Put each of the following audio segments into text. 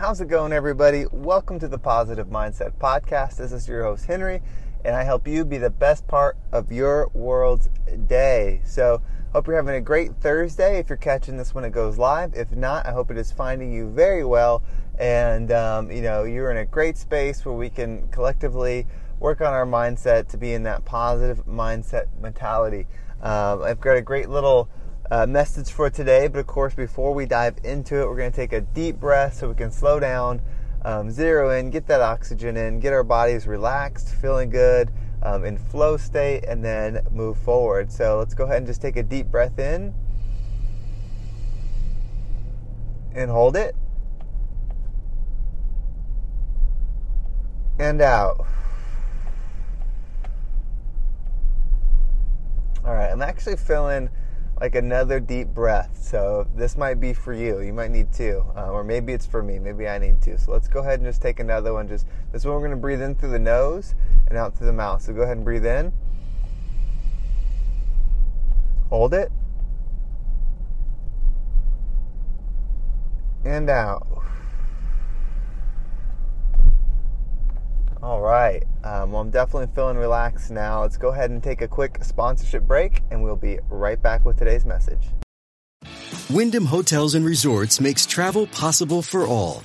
How's it going, everybody? Welcome to the Positive Mindset Podcast. This is your host, Henry, and I help you be the best part of your world's day. So, hope you're having a great Thursday if you're catching this when it goes live. If not, I hope it is finding you very well, and um, you know you're in a great space where we can collectively work on our mindset to be in that positive mindset mentality. Um, I've got a great little uh, message for today. But of course, before we dive into it, we're going to take a deep breath so we can slow down, um, zero in, get that oxygen in, get our bodies relaxed, feeling good, um, in flow state, and then move forward. So let's go ahead and just take a deep breath in and hold it. And out. All right, I'm actually feeling like another deep breath. So this might be for you. You might need two, uh, or maybe it's for me. Maybe I need two. So let's go ahead and just take another one. Just this one, we're going to breathe in through the nose and out through the mouth. So go ahead and breathe in. Hold it. And out. All right. Um, well, I'm definitely feeling relaxed now. Let's go ahead and take a quick sponsorship break, and we'll be right back with today's message. Wyndham Hotels and Resorts makes travel possible for all.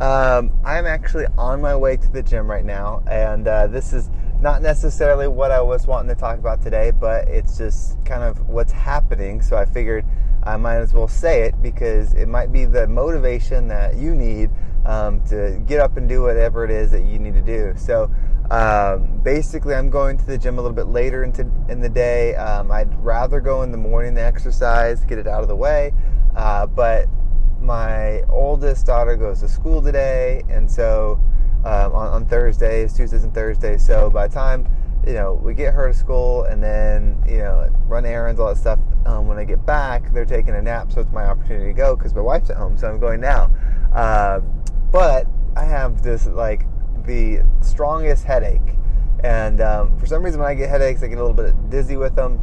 um, I'm actually on my way to the gym right now, and uh, this is not necessarily what I was wanting to talk about today, but it's just kind of what's happening. So I figured I might as well say it because it might be the motivation that you need um, to get up and do whatever it is that you need to do. So. Um, basically, I'm going to the gym a little bit later into in the day. Um, I'd rather go in the morning to exercise, get it out of the way. Uh, but my oldest daughter goes to school today, and so um, on, on, Thursdays, Tuesdays, and Thursdays. So by the time you know we get her to school, and then you know run errands, all that stuff. Um, when I get back, they're taking a nap, so it's my opportunity to go because my wife's at home. So I'm going now. Uh, but I have this like the strongest headache, and um, for some reason when I get headaches, I get a little bit dizzy with them.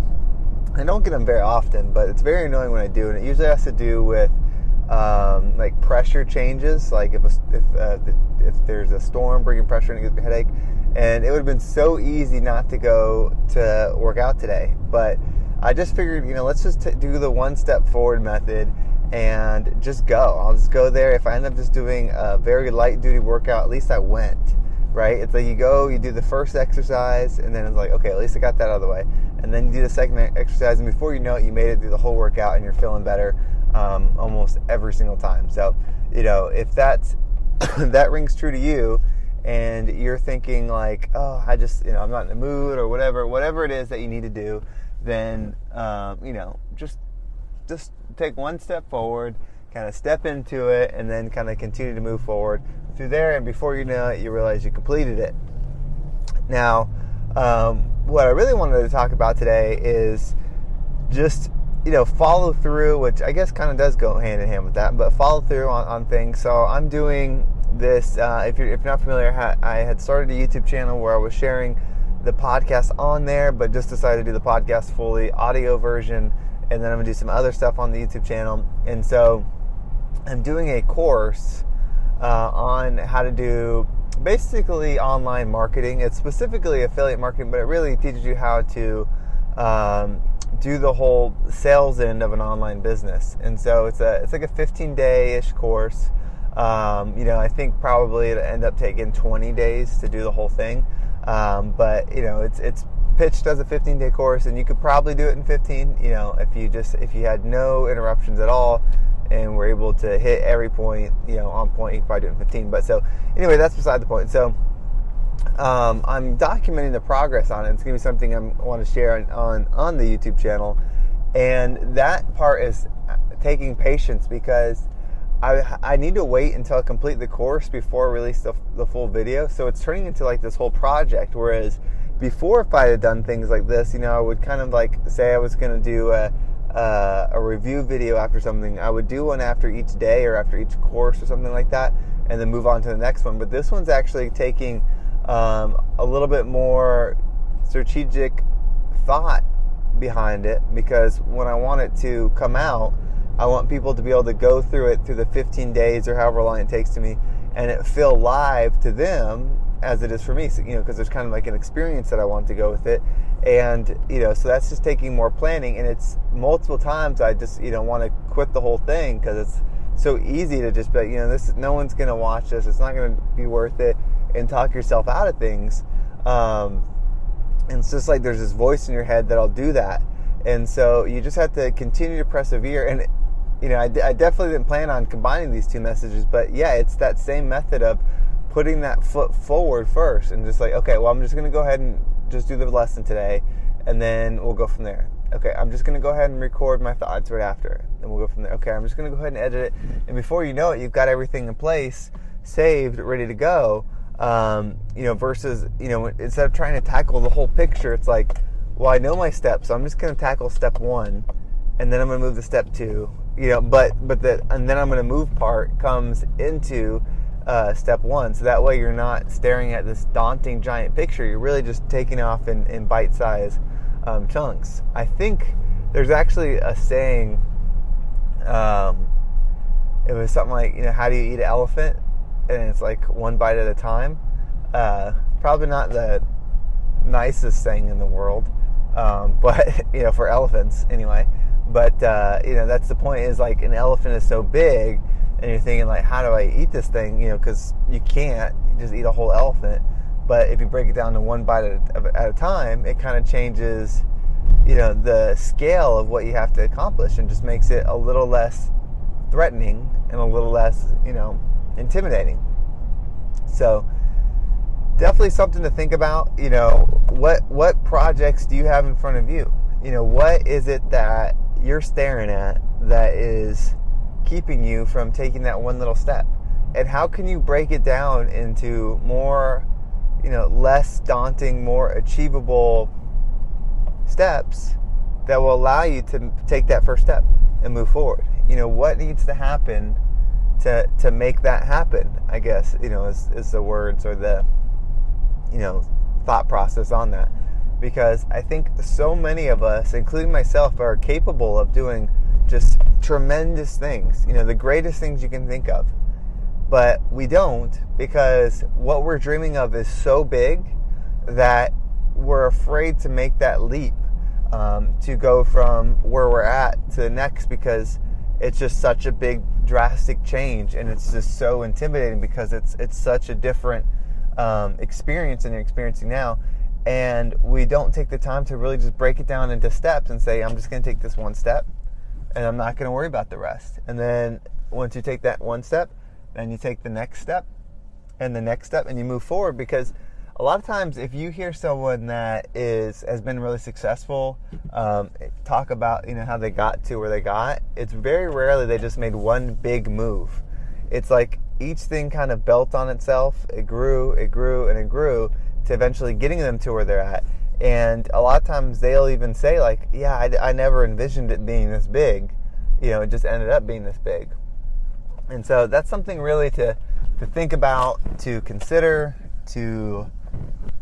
I don't get them very often, but it's very annoying when I do, and it usually has to do with um, like pressure changes, like if a, if uh, the, if there's a storm bringing pressure and it gives me a headache, and it would have been so easy not to go to work out today, but I just figured, you know, let's just t- do the one step forward method and just go. I'll just go there. If I end up just doing a very light duty workout, at least I went. Right? It's like you go, you do the first exercise, and then it's like, okay, at least I got that out of the way. And then you do the second exercise, and before you know it, you made it through the whole workout and you're feeling better um, almost every single time. So, you know, if that's that rings true to you, and you're thinking like, oh, I just, you know, I'm not in the mood or whatever, whatever it is that you need to do, then, um, you know, just just take one step forward, kind of step into it, and then kind of continue to move forward through there. And before you know it, you realize you completed it. Now, um, what I really wanted to talk about today is just you know, follow through, which I guess kind of does go hand in hand with that, but follow through on, on things. So I'm doing this. Uh, if, you're, if you're not familiar, I had started a YouTube channel where I was sharing the podcast on there, but just decided to do the podcast fully audio version, and then I'm gonna do some other stuff on the YouTube channel. And so I'm doing a course uh, on how to do basically online marketing. It's specifically affiliate marketing, but it really teaches you how to um, do the whole sales end of an online business. And so it's a it's like a 15 day ish course. Um, you know, I think probably it'll end up taking 20 days to do the whole thing. Um, but you know, it's it's pitched as a 15 day course, and you could probably do it in 15. You know, if you just if you had no interruptions at all, and were able to hit every point, you know, on point, you could probably do it in 15. But so anyway, that's beside the point. So um, I'm documenting the progress on it. It's to be something I want to share on, on, on the YouTube channel, and that part is taking patience because I, I need to wait until I complete the course before I release the, the full video. So it's turning into like this whole project. Whereas before, if I had done things like this, you know, I would kind of like say I was to do a, a, a review video after something. I would do one after each day or after each course or something like that, and then move on to the next one. But this one's actually taking um, a little bit more strategic thought behind it because when I want it to come out, I want people to be able to go through it through the 15 days or however long it takes to me and it feel live to them as it is for me. So, you know, because there's kind of like an experience that I want to go with it. And, you know, so that's just taking more planning. And it's multiple times I just, you know, want to quit the whole thing because it's so easy to just be you know, this, no one's going to watch this. It's not going to be worth it and talk yourself out of things. Um, and it's just like there's this voice in your head that'll do that. And so you just have to continue to persevere. And, you know, I, I definitely didn't plan on combining these two messages, but yeah, it's that same method of putting that foot forward first and just like, okay, well, I'm just going to go ahead and just do the lesson today, and then we'll go from there. Okay, I'm just to go ahead and record my thoughts right after, and we'll go from there. Okay, I'm just to go ahead and edit it, and before you know it, you've got everything in place, saved, ready to go. Um, you know, versus you know, instead of trying to tackle the whole picture, it's like, well, I know my steps, so I'm just going to tackle step one, and then I'm going to move to step two. You know, but but the and then I'm going to move part comes into uh, step one. So that way you're not staring at this daunting giant picture. You're really just taking off in, in bite size um, chunks. I think there's actually a saying. Um, it was something like, you know, how do you eat an elephant? And it's like one bite at a time. Uh, probably not the nicest thing in the world, um, but you know, for elephants anyway. But uh, you know, that's the point. Is like an elephant is so big, and you're thinking like, how do I eat this thing? You know, because you can't just eat a whole elephant. But if you break it down to one bite at a, at a time, it kind of changes, you know, the scale of what you have to accomplish, and just makes it a little less threatening and a little less, you know, intimidating. So definitely something to think about. You know, what what projects do you have in front of you? You know, what is it that you're staring at that is keeping you from taking that one little step? And how can you break it down into more, you know, less daunting, more achievable steps that will allow you to take that first step and move forward? You know, what needs to happen to to make that happen? I guess, you know, is, is the words or the you know, thought process on that. Because I think so many of us, including myself, are capable of doing just tremendous things, you know, the greatest things you can think of. But we don't because what we're dreaming of is so big that we're afraid to make that leap um, to go from where we're at to the next because it's just such a big drastic change and it's just so intimidating because it's it's such a different um, experience than you're experiencing now and we don't take the time to really just break it down into steps and say i'm just going to take this one step and I'm not going to worry about the rest. And then once you take that one step, then you take the next step and the next step and you move forward because a lot of times if you hear someone that is has been really successful um, talk about you know how they got to where they got it's very rarely they just made one big move. It's like each thing kind of built on itself. It grew it grew and it grew to eventually getting them to where they're at. And a lot of times they'll even say like yeah I, I never envisioned it being this big. You know it just ended up being this big. And so that's something really to to think about to consider to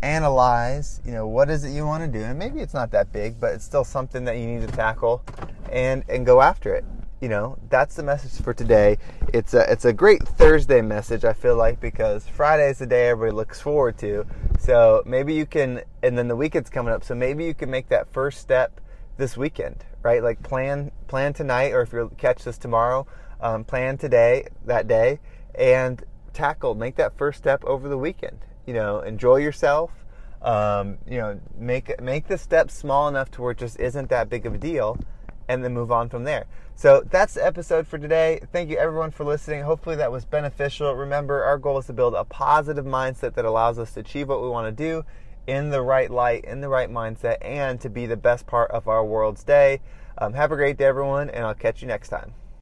analyze you know what is it you want to do? And maybe it's not that big but it's still something that you need to tackle and and go after it. You know that's the message for today. It's a it's a great thursday message i feel like because friday is the day everybody looks forward to. So maybe you can and then the weekend's coming up so maybe you can make that first step this weekend right? Like plan plan tonight or if you catch this tomorrow um, plan today that day and tackle make that first step over the weekend you know enjoy yourself um, you know make make the steps small enough to where it just isn't that big of a deal and then move on from there. So that's the episode for today. Thank you everyone for listening. Hopefully that was beneficial. Remember, our goal is to build a positive mindset that allows us to achieve what we want to do in the right light, in the right mindset, and to be the best part of our world's day. Um, have a great day, everyone, and I'll catch you next time.